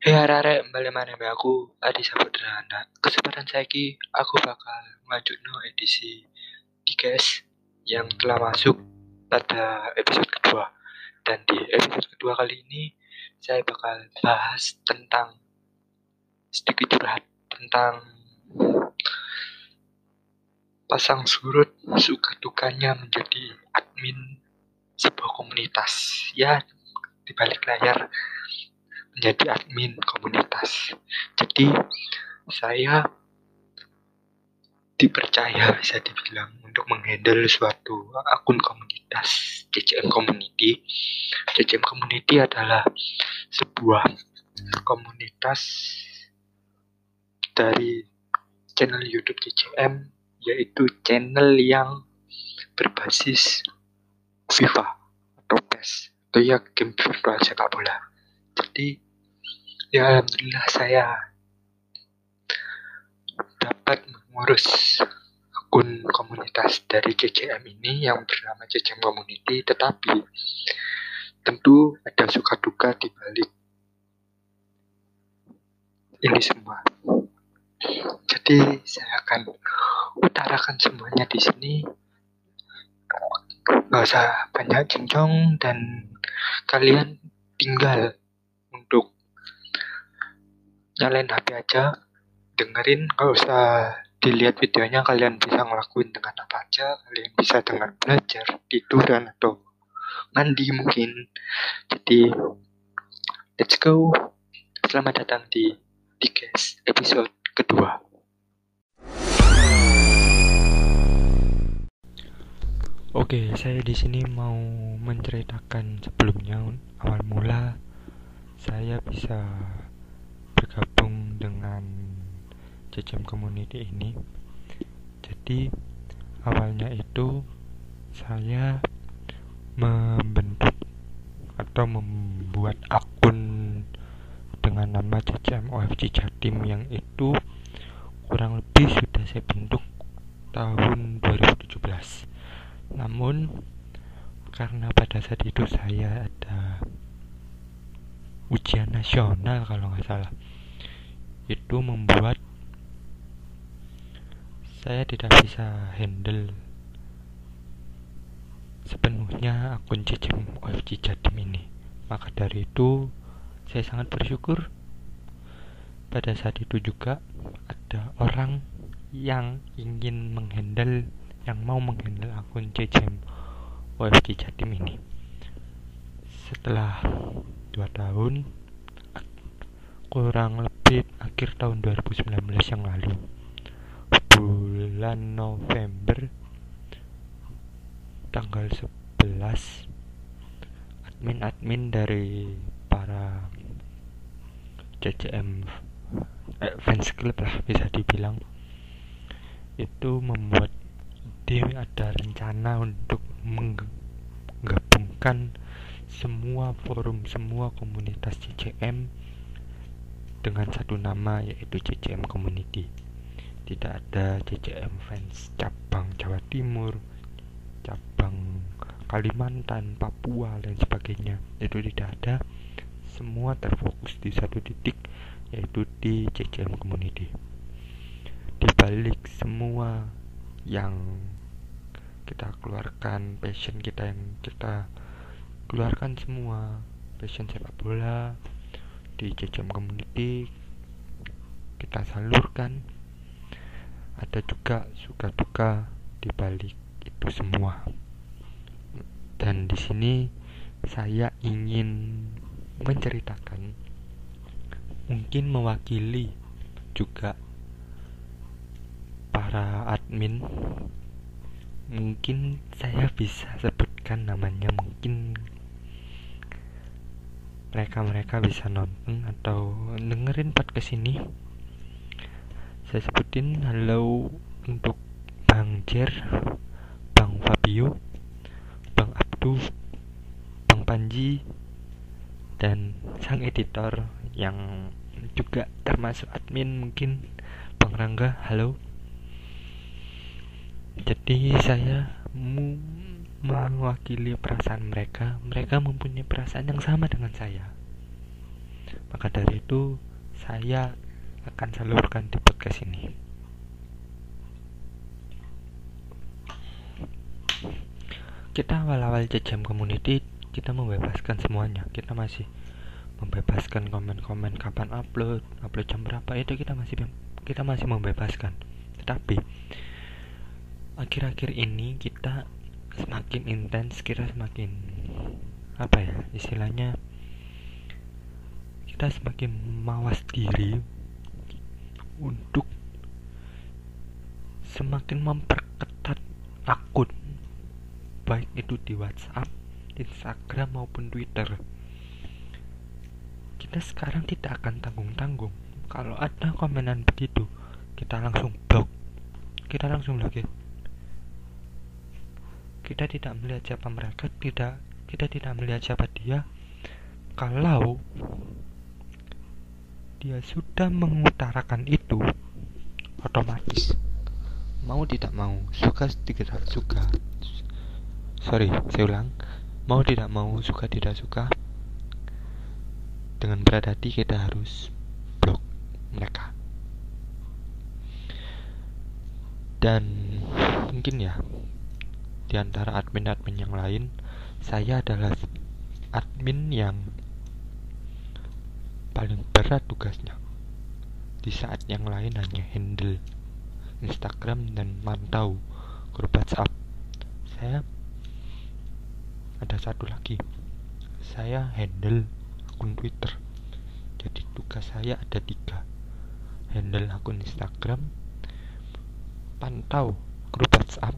Hei arek balik mana be aku Adi Sapudrana. Kesempatan saiki aku bakal no edisi Diges yang telah masuk pada episode kedua. Dan di episode kedua kali ini saya bakal bahas tentang sedikit curhat tentang pasang surut suka dukanya menjadi admin sebuah komunitas. Ya, di balik layar menjadi admin komunitas. Jadi saya dipercaya bisa dibilang untuk menghandle suatu akun komunitas CCM Community. CCM Community adalah sebuah komunitas dari channel YouTube CCM yaitu channel yang berbasis FIFA atau PES atau ya game virtual sepak bola jadi ya alhamdulillah saya dapat mengurus akun komunitas dari CCM ini yang bernama CCM Community tetapi tentu ada suka duka di balik ini semua. Jadi saya akan utarakan semuanya di sini. Nggak usah banyak cincong dan kalian tinggal untuk nyalain HP aja dengerin. Gak usah dilihat videonya kalian bisa ngelakuin dengan apa aja. Kalian bisa dengan belajar tiduran atau mandi mungkin. Jadi let's go. Selamat datang di Dikes episode kedua. Oke, saya di sini mau menceritakan sebelumnya awal mula. Saya bisa bergabung dengan CCM Community ini. Jadi awalnya itu saya membentuk atau membuat akun dengan nama CCM OFC Jatim yang itu kurang lebih sudah saya bentuk tahun 2017 namun karena pada saat itu saya ada ujian nasional kalau nggak salah. Itu membuat saya tidak bisa handle. Sepenuhnya akun CCM OFC Jatim ini. Maka dari itu saya sangat bersyukur. Pada saat itu juga ada orang yang ingin menghandle yang mau menghandle akun CCM OFC Jatim ini. Setelah dua tahun kurang lebih akhir tahun 2019 yang lalu. Bulan November tanggal 11 admin-admin dari para CCM eh, fans club lah bisa dibilang itu membuat ide ada rencana untuk menggabungkan semua forum semua komunitas CCM dengan satu nama yaitu CCM Community. Tidak ada CCM fans cabang Jawa Timur cabang Kalimantan, Papua dan sebagainya. Itu tidak ada. Semua terfokus di satu titik yaitu di CCM Community. Di balik semua yang kita keluarkan passion kita yang kita keluarkan semua. Passion sepak bola di jejam community kita salurkan. Ada juga suka duka di balik itu semua. Dan di sini saya ingin menceritakan mungkin mewakili juga para admin. Mungkin saya bisa sebutkan namanya mungkin mereka-mereka bisa nonton atau dengerin podcast ini. Saya sebutin halo untuk Bang Jer Bang Fabio Bang Abdu Bang Panji dan sang editor yang juga termasuk admin mungkin Bang Rangga. Halo. Jadi saya mu mewakili perasaan mereka mereka mempunyai perasaan yang sama dengan saya Maka dari itu, saya akan salurkan di podcast ini. Kita awal-awal jam community, kita membebaskan semuanya. Kita masih membebaskan komen-komen kapan upload, upload jam berapa itu kita masih kita masih membebaskan. Tetapi akhir-akhir ini kita semakin intens, kita semakin apa ya istilahnya kita semakin mawas diri untuk semakin memperketat akun baik itu di WhatsApp, Instagram maupun Twitter. Kita sekarang tidak akan tanggung-tanggung. Kalau ada komenan begitu, kita langsung blok. Kita langsung lagi. Kita tidak melihat siapa mereka, tidak kita tidak melihat siapa dia. Kalau dia sudah mengutarakan itu otomatis mau tidak mau suka tidak suka sorry saya ulang mau tidak mau suka tidak suka dengan berat hati kita harus blok mereka dan mungkin ya di antara admin-admin yang lain saya adalah admin yang paling berat tugasnya. Di saat yang lain hanya handle Instagram dan mantau grup WhatsApp. Saya ada satu lagi saya handle akun Twitter. Jadi tugas saya ada tiga handle akun Instagram pantau grup WhatsApp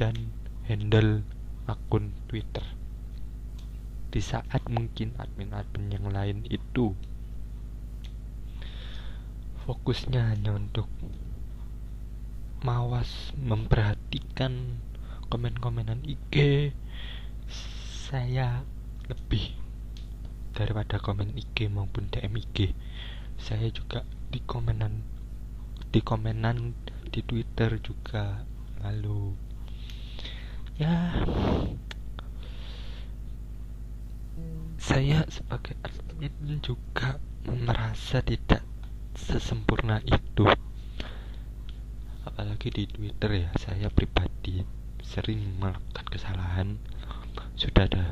dan handle akun Twitter. Di saat mungkin admin-admin yang lain itu fokusnya hanya untuk mawas memperhatikan komen-komenan IG saya lebih daripada komen IG maupun DM IG saya juga di komenan di komenan di Twitter juga lalu ya. Saya sebagai admin juga merasa tidak sesempurna itu. Apalagi di Twitter ya saya pribadi sering melakukan kesalahan. Sudah ada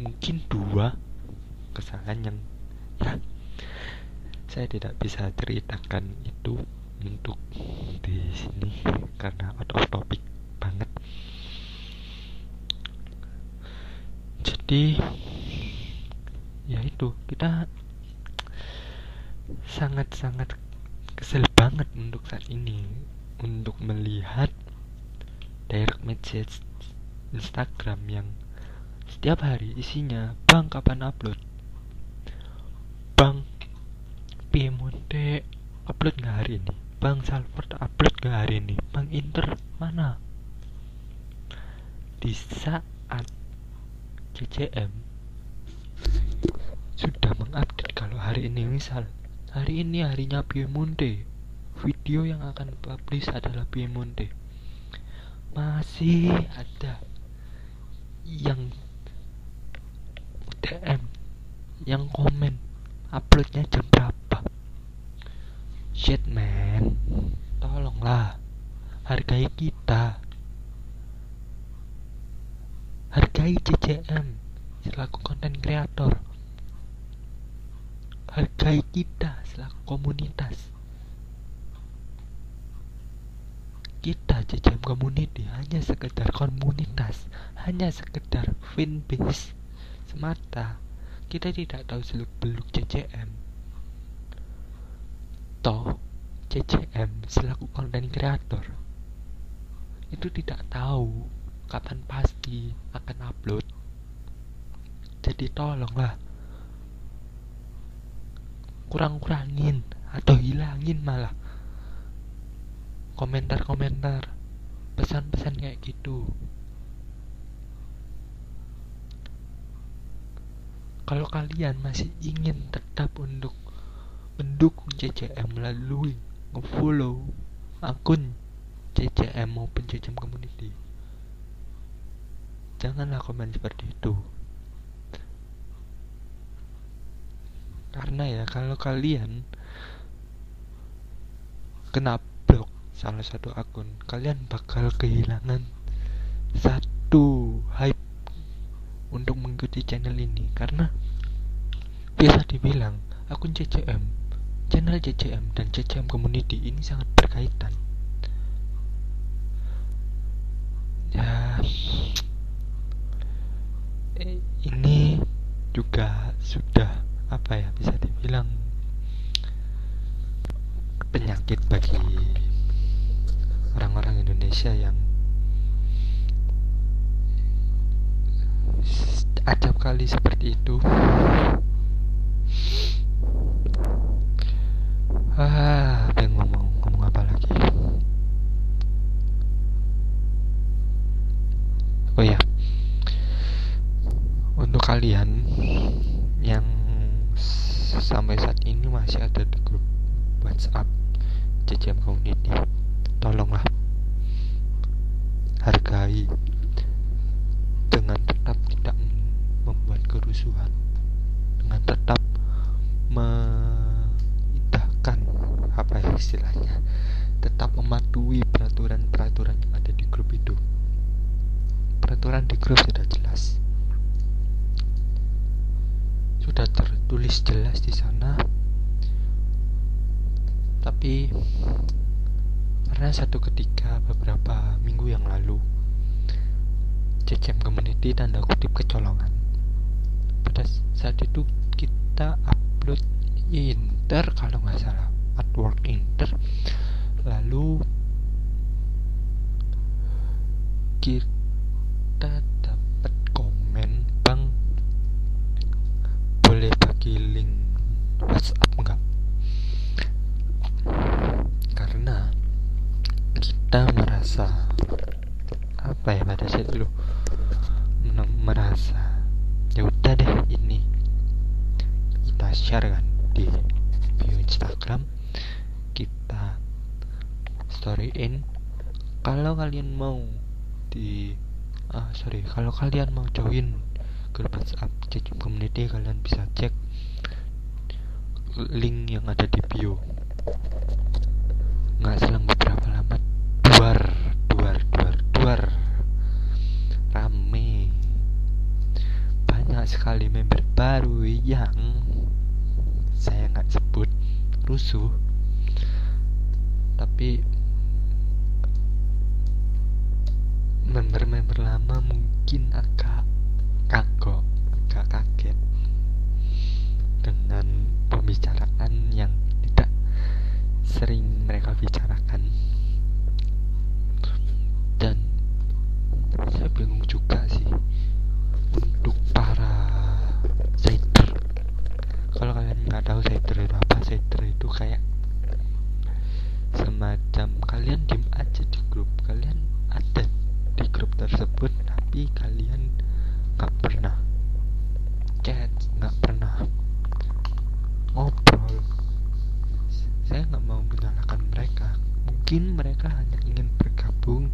mungkin dua kesalahan yang ya saya tidak bisa ceritakan itu untuk di sini karena out of topic banget jadi ya itu. Kita sangat-sangat kesel banget untuk saat ini. Untuk melihat direct message Instagram yang setiap hari isinya bang kapan upload? Bang Piemonte upload nggak hari ini? Bang Salford upload nggak hari ini? Bang Inter mana? Di saat CCM sudah mengupdate kalau hari ini misal Hari ini harinya Piemonte. Video yang akan publish adalah Piemonte. Masih ada yang DM, yang komen, uploadnya jam berapa? Shit man, tolonglah hargai kita. Hargai CCM selaku konten kreator. Hargai kita selaku komunitas. Kita jajam community hanya sekedar komunitas hanya sekedar fanbase. Semata kita tidak tahu seluk beluk CCM toh CCM selaku konten kreator itu tidak tahu kapan pasti akan upload? Jadi tolonglah kurang-kurangin atau hilangin malah. Komentar-komentar pesan-pesan kayak gitu. Kalau kalian masih ingin tetap untuk mendukung CCM melalui nge-follow akun CCM maupun CCM community janganlah komen seperti itu. Karena ya kalau kalian kena blok salah satu akun kalian bakal kehilangan satu hype untuk mengikuti channel ini. Karena bisa dibilang akun CCM channel CCM dan CCM community ini sangat berkaitan. Ya ini juga sudah apa ya bisa dibilang penyakit bagi orang-orang Indonesia yang acap kali seperti itu. Ah bingung ngomong ngomong apa lagi? Oh ya kalian yang sampai saat ini masih ada di grup WhatsApp CCM community tolonglah hargai dengan tetap tidak membuat kerusuhan dengan tetap mengidahkan apa ya istilahnya tetap mematuhi peraturan-peraturan yang ada di grup itu. Peraturan di grup sudah jelas tertulis jelas di sana. Tapi karena satu ketika beberapa minggu yang lalu CCM Community tanda kutip kecolongan. Pada saat itu kita upload inter kalau nggak salah artwork inter. Lalu kita dapat komen bang boleh bagi link WhatsApp enggak karena kita merasa apa ya pada saat dulu merasa ya udah deh ini kita share kan di bio Instagram kita storyin kalau kalian mau di ah sorry kalau kalian mau join grup WhatsApp cek community kalian bisa cek link yang ada di bio. Nggak selang beberapa lama duar duar duar duar. Rame. Banyak sekali member baru yang saya nggak sebut rusuh. Tapi member-member lama mungkin agak kagok agak kaget dengan pembicaraan yang tidak sering mereka bicarakan dan saya bingung juga sih untuk para sider kalau kalian nggak tahu sider itu apa sider itu kayak semacam kalian dim aja di grup kalian ada di grup tersebut tapi kalian nggak pernah chat nggak pernah ngobrol saya nggak mau menyalahkan mereka mungkin mereka hanya ingin bergabung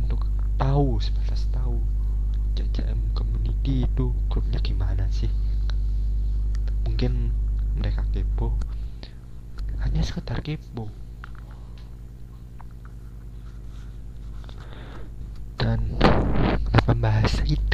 untuk tahu sebatas tahu CCM community itu grupnya gimana sih mungkin mereka kepo hanya sekedar kepo dan kenapa bahas itu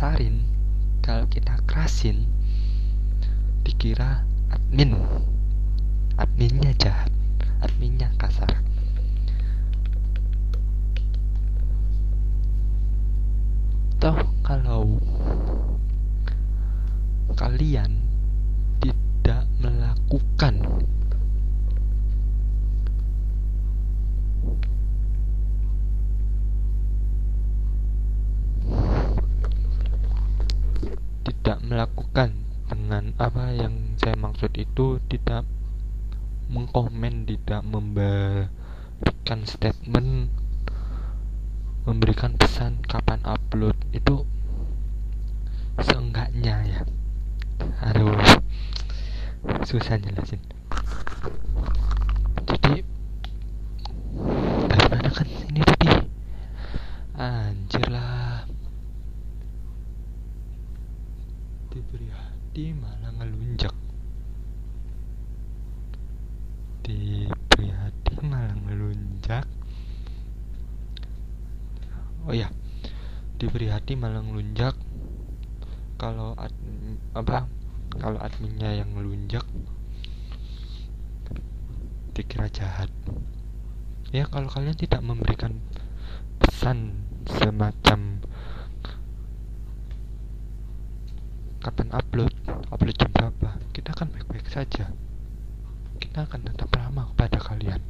kasarin kalau kita kerasin dikira admin. Adminnya jahat adminnya kasar. Toh kalau kalian maksud itu tidak mengkomen tidak memberikan statement memberikan pesan kapan upload itu seenggaknya ya. Aduh susah jelasin. Jadi dari mana kan ini tadi? Anjir lah. Diberi hati malah ngelunjak diberi hati malah ngelunjak oh ya diberi hati malah ngelunjak. Kalau ad, apa kalau adminnya yang ngelunjak dikira jahat. Ya kalau kalian tidak memberikan pesan semacam kapan upload upload jam berapa kita akan baik-baik saja. Kita akan tetap ramah kepada kalian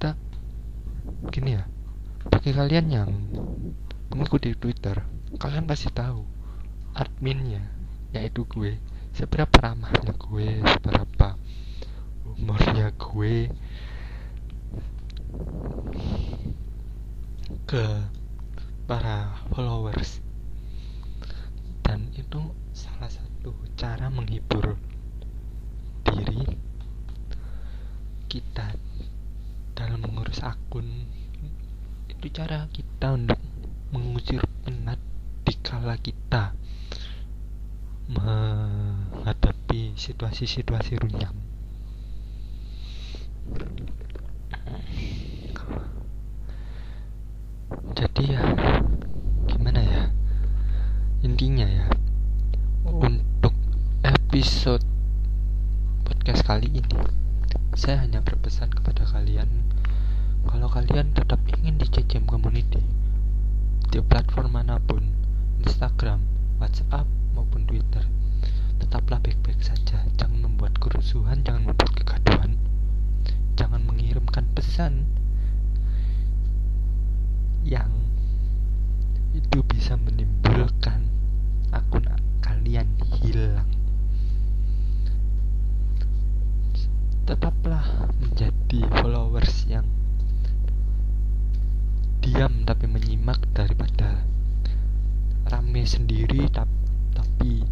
kita gini ya bagi kalian yang mengikuti Twitter kalian pasti tahu adminnya yaitu gue. Seberapa ramahnya gue seberapa umurnya gue ke para followers. Dan itu salah satu cara menghibur diri kita dalam mengurus akun. Itu cara kita untuk mengusir penat dikala kita. Menghadapi situasi-situasi runyam. Jadi ya gimana ya? Intinya ya untuk episode podcast kali ini saya hanya berpesan kepada kalian kalau kalian tetap ingin di CCM Community di platform mana pun Instagram, WhatsApp maupun Twitter tetaplah baik-baik saja. Jangan membuat kerusuhan jangan membuat kegaduhan. Jangan mengirimkan pesan yang itu bisa menimbulkan akun kalian hilang. Tetaplah menjadi followers yang diam tapi menyimak daripada rame sendiri tapi, tapi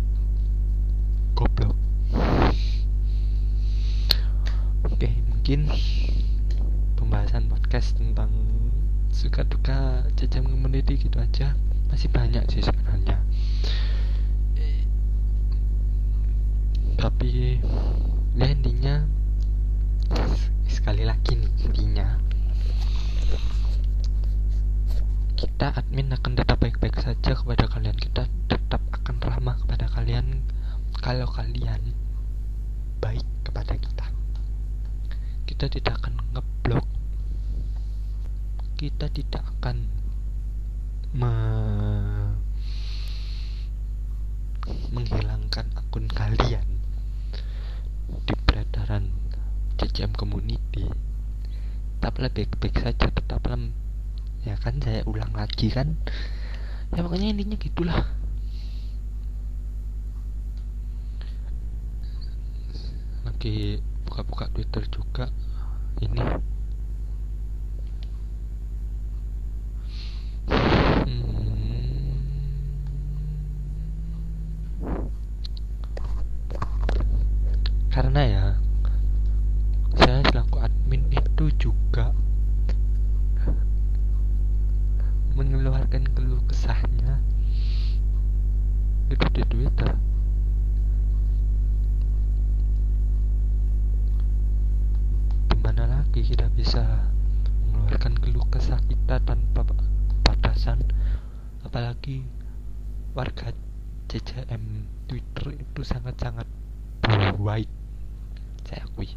goblok. Oke mungkin pembahasan podcast tentang suka duka jajam community gitu aja. Masih banyak sih sebenarnya. Tapi ya intinya sekali lagi intinya kita admin akan tetap baik-baik saja kepada kalian. Kita tetap akan ramah kepada kalian kalau kalian baik kepada kita. Kita tidak akan ngeblok. Kita tidak akan me menghilangkan akun kalian di peredaran CCM community. Tetaplah baik-baik saja tetaplah ya kan saya ulang lagi kan. Ya makanya intinya gitulah. Lagi buka-buka Twitter juga ini. Karena ya apalagi warga CCM Twitter itu sangat-sangat white saya akui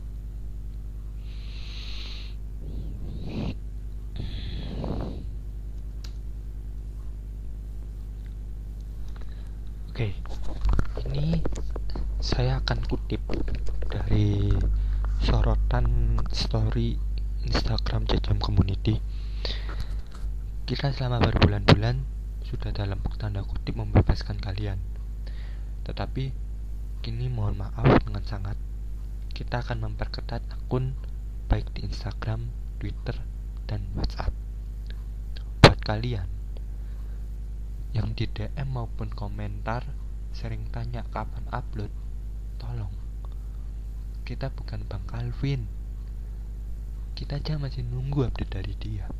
Oke, ini saya akan kutip dari sorotan story Instagram Jajam Community. Kita selama berbulan-bulan sudah dalam tanda kutip membebaskan kalian. Tetapi kini mohon maaf dengan sangat kita akan memperketat akun baik di Instagram, Twitter, dan WhatsApp. Buat kalian yang di DM maupun komentar sering tanya kapan upload, tolong. Kita bukan Bang Calvin. Kita aja masih nunggu update dari dia.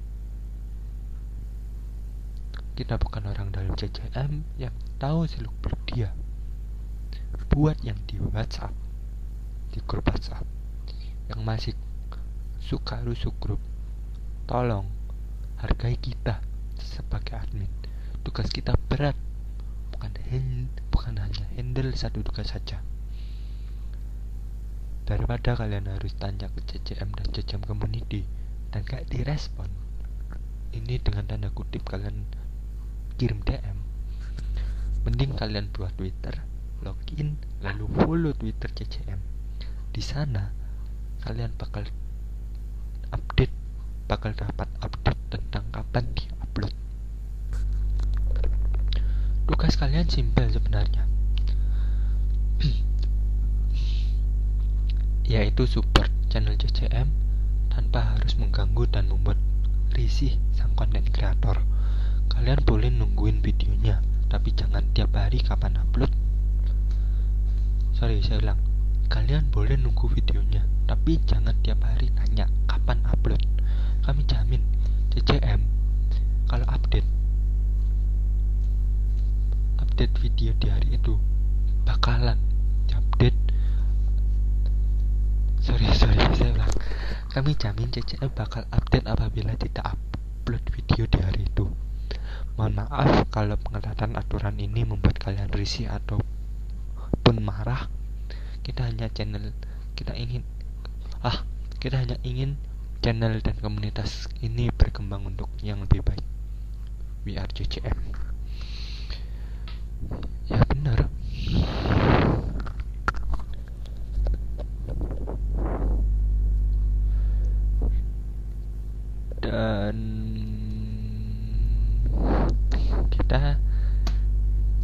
Kita bukan orang dalam CCM yang tahu seluk beluk dia. Buat yang di WhatsApp di grup WhatsApp. Yang masih suka rusuk grup. Tolong hargai kita sebagai admin. Tugas kita berat. Bukan hand, bukan hanya handle satu tugas saja. Daripada kalian harus tanya ke CCM dan CCM community dan gak direspon. Ini dengan tanda kutip kalian kirim DM mending kalian buat Twitter login lalu follow Twitter CCM di sana kalian bakal update bakal dapat update tentang kapan di upload tugas kalian simpel sebenarnya. Yaitu support channel CCM tanpa harus mengganggu dan membuat risih sang konten kreator kalian boleh nungguin videonya tapi jangan tiap hari kapan upload. Sorry saya ulang. Kalian boleh nunggu videonya, tapi jangan tiap hari tanya kapan upload. Kami jamin CCM kalau update update video di hari itu bakalan update. Sorry sorry saya ulang. Kami jamin CCM bakal update apabila tidak upload video di hari itu mohon maaf kalau pengetatan aturan ini membuat kalian risih ataupun marah. Kita hanya channel kita ingin ah kita hanya ingin channel dan komunitas ini berkembang untuk yang lebih baik. We are JCM ya benar dan kita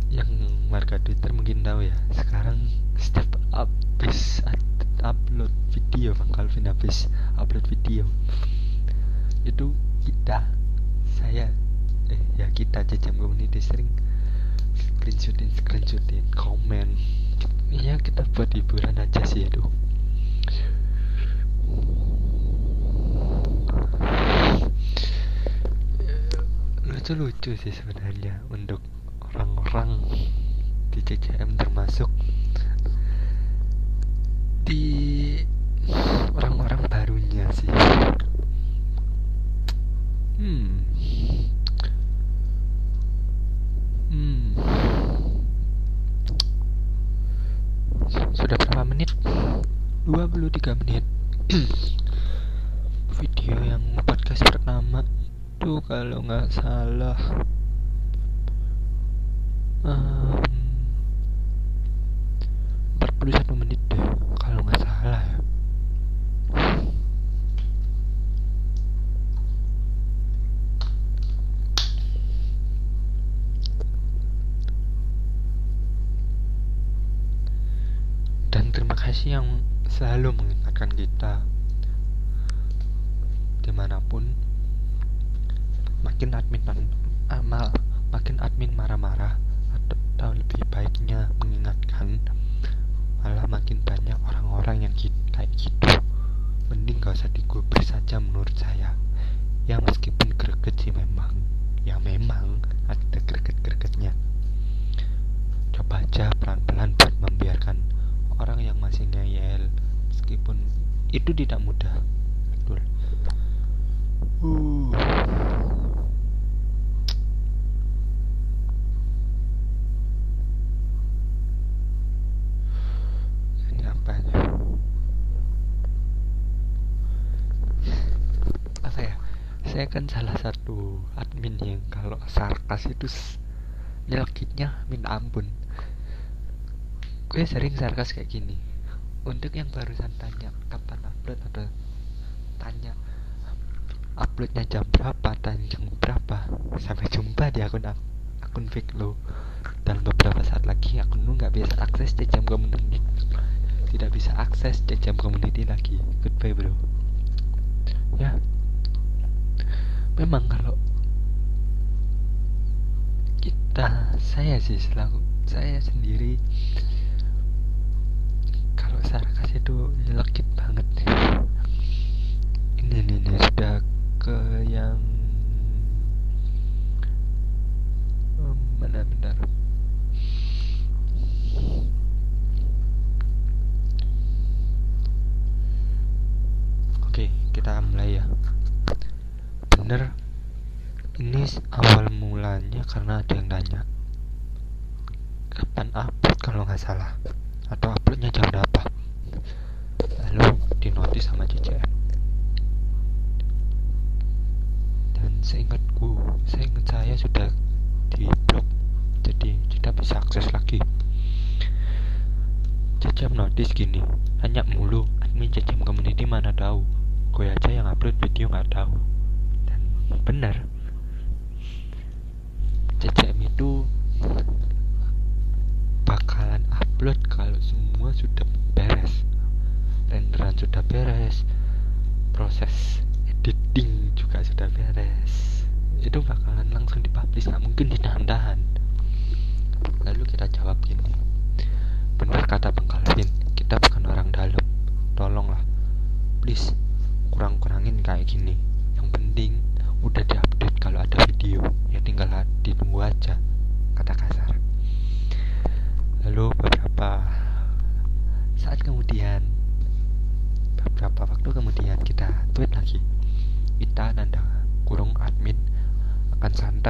yang warga Twitter mungkin tahu ya sekarang setiap habis upload video Bang Calvin habis upload video itu kita saya eh ya kita jajam community sering screenshotin screenshotin komen ya kita buat hiburan aja sih itu lucu-lucu sih sebenarnya untuk orang-orang di CCM termasuk di orang-orang barunya sih hmm hmm sudah berapa menit? 23 menit. Video yang podcast pertama itu kalau nggak salah um, 41 menit deh kalau nggak salah ya dan kasih yang selalu mengingatkan kita. Di mana pun makin admin amal makin admin marah-marah atau lebih baiknya mengingatkan malah makin banyak orang-orang yang kayak gitu. Mending gak usah digubris saja menurut saya. Ya meskipun greget sih memang. Ya memang ada greget-gregetnya. Coba aja pelan-pelan buat membiarkan orang yang masih ngeyel meskipun itu tidak mudah. Betul. Uh. Ini apa ya apa ya? Saya kan salah satu admin yang kalau sarkas itu nyelekitnya minta ampun gue sering sarkas kayak gini. Untuk yang barusan tanya kapan upload atau tanya uploadnya jam berapa dan jam berapa? Sampai jumpa di akun akun fake lo. Dan beberapa saat lagi akun lo nggak bisa akses jam community tidak bisa akses jam community lagi. Goodbye bro. Ya. Memang kalau kita saya sih selalu saya sendiri sarkas itu nyelekit banget. Ini nih sudah ke yang um, mana bentar. Oke kita mulai ya. Bener ini awal mulanya karena ada yang nanya kapan upload kalau nggak salah? Atau uploadnya jam berapa di notis sama CCM dan seingatku seingat saya sudah di blok jadi tidak bisa akses lagi. CCM notis gini tanya mulu admin CCM community mana tahu? Gue aja yang upload video nggak tahu. Dan benar. CCM itu bakalan upload kalau semua sudah renderan sudah beres. Proses editing juga sudah beres. Itu bakalan langsung dipublish nggak mungkin ditahan-tahan lalu kita jawab gini. Benar kata Bang Calvin kita bukan orang dalam. Tolonglah please kurang-kurangin kayak gini. Yang penting udah diupdate kalau ada video. Ya tinggal ditunggu aja คิ อิตตานันดา กุรงอัดมิดกันสันไต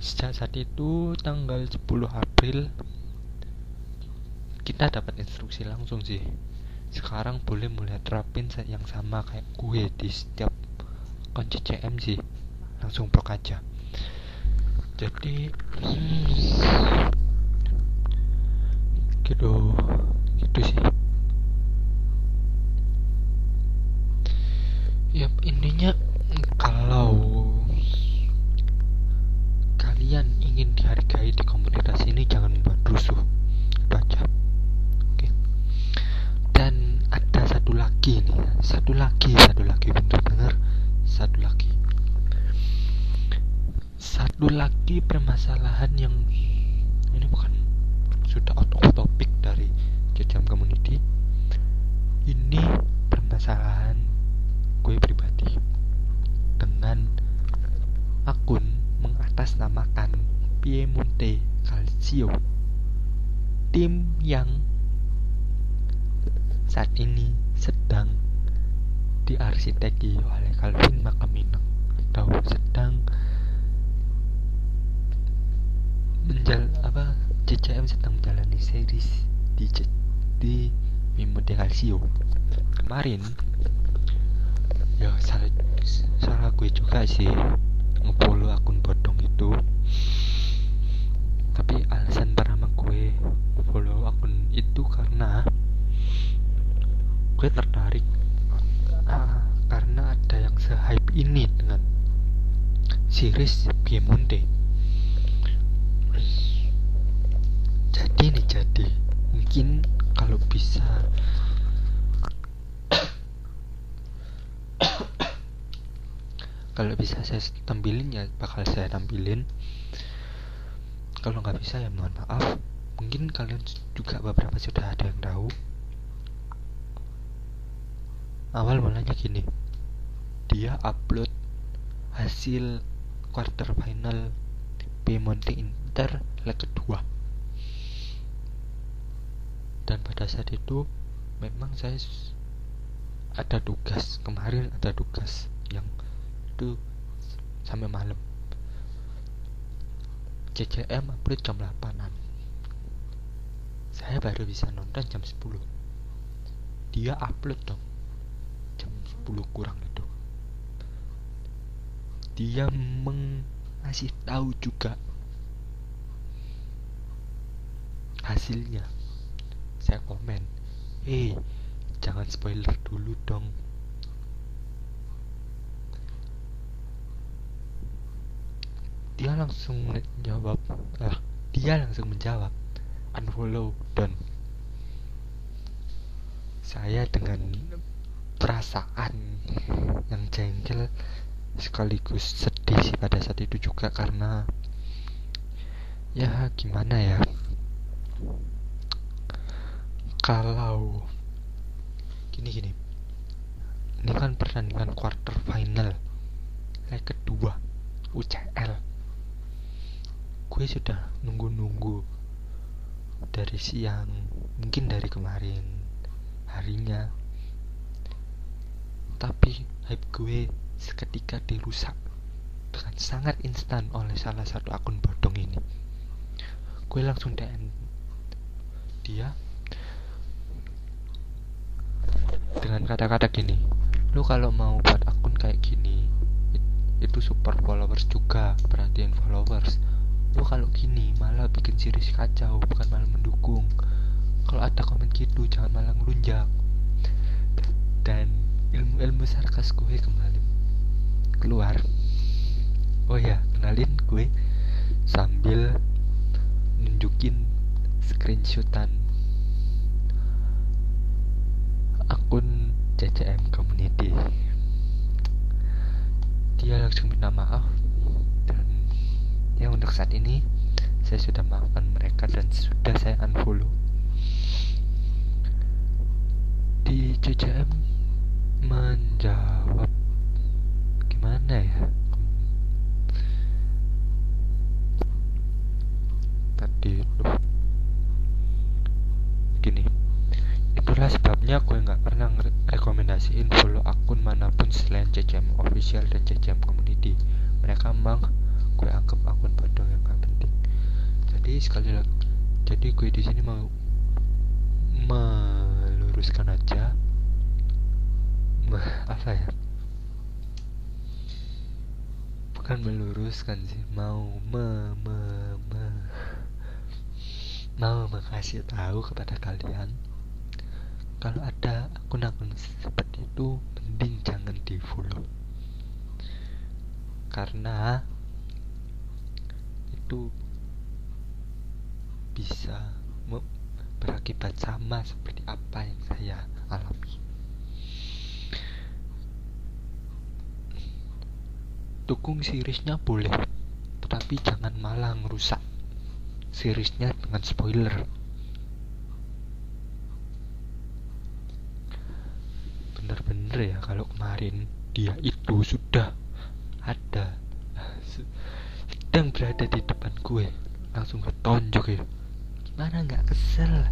sejak saat itu tanggal 10 April kita dapat instruksi langsung sih. Sekarang boleh mulai terapin yang sama kayak gue di setiap kunci CM sih. Langsung blok aja. Jadi gitu gitu sih. Ya intinya kalau ingin dihargai di komunitas ini jangan membuat rusuh. Itu aja oke. Dan ada satu lagi nih. Satu lagi satu lagi. Bentar dengar satu lagi. Satu lagi permasalahan yang diarsiteki oleh Calvin Makaminang atau sedang menjal apa CCM sedang menjalani series di di Piemonte Calcio. Kemarin ya salah salah gue juga sih ngefollow akun bodong itu. Tapi alasan pertama gue follow akun itu karena gue tertarik uh, karena ada yang se-hype ini dengan series Piemonte jadi nih jadi mungkin kalau bisa kalau bisa saya tampilin ya bakal saya tampilin. Kalau nggak bisa ya mohon maaf. Mungkin kalian juga beberapa sudah ada yang tahu. Awal mulanya gini dia upload hasil quarter final Piemonte Inter leg kedua. Dan pada saat itu memang saya ada tugas kemarin ada tugas yang itu sampai malam. CCM upload jam 8an saya baru bisa nonton jam 10 dia upload dong jam 10 kurang dia mengasih tahu juga hasilnya. Saya komen eh hey, jangan spoiler dulu dong. Dia langsung menjawab lah dia langsung menjawab unfollow dan saya dengan perasaan yang jengkel sekaligus sedih sih pada saat itu juga karena ya gimana ya kalau gini gini. Ini kan pertandingan quarter final leg kedua UCL gue sudah nunggu-nunggu dari siang mungkin dari kemarin harinya. Tapi hype gue seketika dirusak dengan sangat instan oleh salah satu akun bodong ini. Gue langsung DM dia dengan kata-kata gini lu kalau mau buat akun kayak gini itu super followers juga perhatian followers. Lu kalau gini malah bikin series kacau bukan malah mendukung. Kalau ada komen gitu jangan malah ngelunjak. Dan ilmu-ilmu sarkas gue kembali keluar. Oh ya kenalin gue. Sambil nunjukin screenshotan akun CCM community. Dia langsung minta maaf ya untuk saat ini saya sudah maafkan mereka dan sudah saya unfollow. Di CCM menjawab gimana ya? Tadi itu. Gini. Itulah sebabnya gue nggak pernah rekomendasiin follow akun mana pun selain CCM official dan CCM community. Mereka emang gue anggap akun bodoh yang gak penting. Jadi sekali lagi jadi gue di sini mau meluruskan aja. Apa ya bukan meluruskan sih. Mau me, me, me. Mau mengasih tahu kepada kalian. Kalau ada akun-akun seperti itu mending jangan di follow karena itu bisa berakibat sama seperti apa yang saya alami dukung seriesnya boleh tetapi jangan malah ngerusak seriesnya dengan spoiler. Bener-bener ya kalau kemarin dia itu sudah ada sedang berada di depan gue langsung ketonjok ya. Gimana nggak kesel?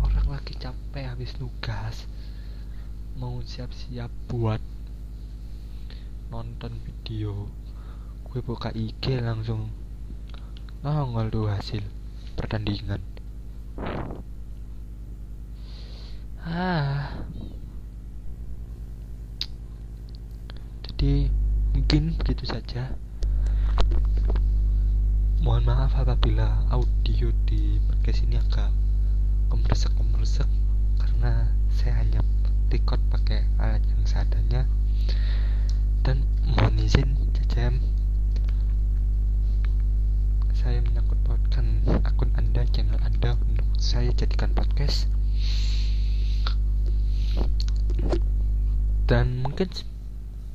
Orang lagi capek habis nugas. Mau siap-siap buat nonton video gue buka IG langsung. Nongol tuh hasil pertandingan. Ah. Jadi mungkin begitu saja. Mohon maaf apabila audio di podcast ini agak kemeresek-kemeresek karena saya hanya record pakai alat yang seadanya dan mohon izin CCM saya menyangkut pautkan akun anda channel anda untuk saya jadikan podcast. Dan mungkin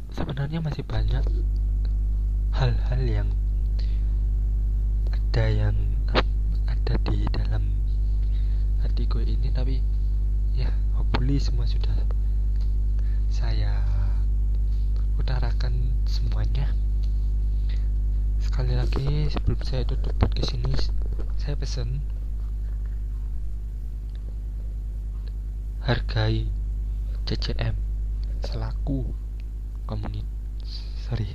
sebenarnya masih banyak hal-hal yang ada yang ada di dalam hati gue ini tapi ya hopefully semua sudah saya utarakan semuanya. Sekali lagi sebelum saya tutup podcast ini saya pesan hargai CCM selaku komunitas sorry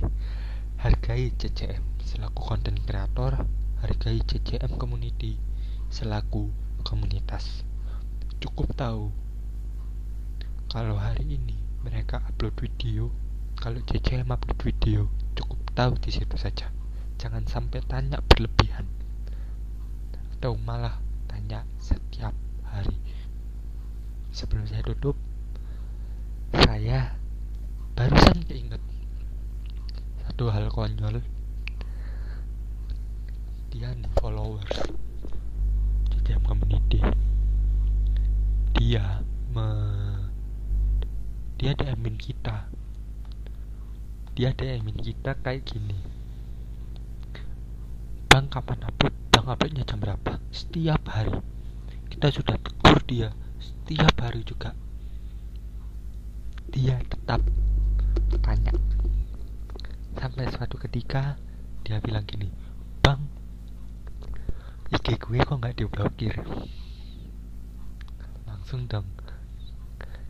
hargai CCM selaku konten kreator hargai CCM community selaku komunitas. Cukup tahu kalau hari ini mereka upload video kalau CCM upload video cukup tahu di situ saja. Jangan sampai tanya berlebihan. Atau malah tanya setiap hari. Sebelum saya tutup saya barusan keinget satu hal konyol. Dia nih followers. CCM community dia me dia admin kita dia admin kita kayak gini. Bang kapan upload? Bang uploadnya jam berapa? Setiap hari. Kita sudah tegur dia. Setiap hari juga. Dia tetap tanya. Sampai suatu ketika dia bilang gini bang IG gue kok nggak diblokir? Langsung dong.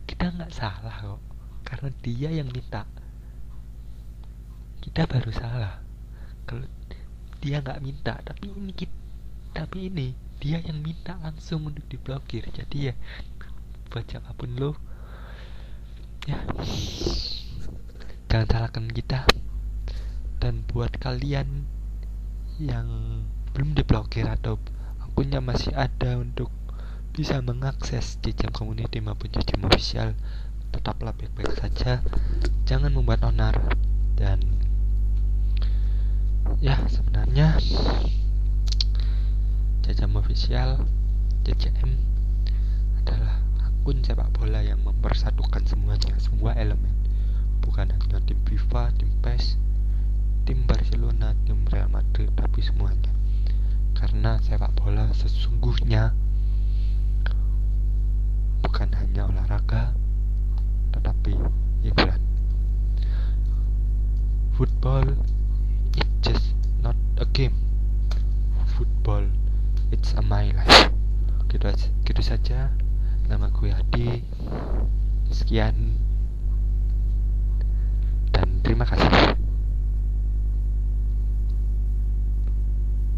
Kita nggak salah kok karena dia yang minta kita baru salah. Kalau dia nggak minta tapi ini kita, tapi ini dia yang minta langsung untuk diblokir. Jadi ya buat siapa pun lo ya jangan salahkan kita. Dan buat kalian yang belum diblokir atau akunnya masih ada untuk bisa mengakses jejak community maupun jejak official tetaplah baik-baik saja. Jangan membuat onar. Dan ya sebenarnya Jajam Official JJM adalah akun sepak bola yang mempersatukan semuanya semua elemen. Bukan hanya tim FIFA, tim PES, tim Barcelona, tim Real Madrid tapi semuanya. Karena sepak bola sesungguhnya bukan hanya olahraga tetapi hiburan football just not a game. Football it's a my life. Gitu aja gitu saja. Nama gue Adi sekian. Dan terima kasih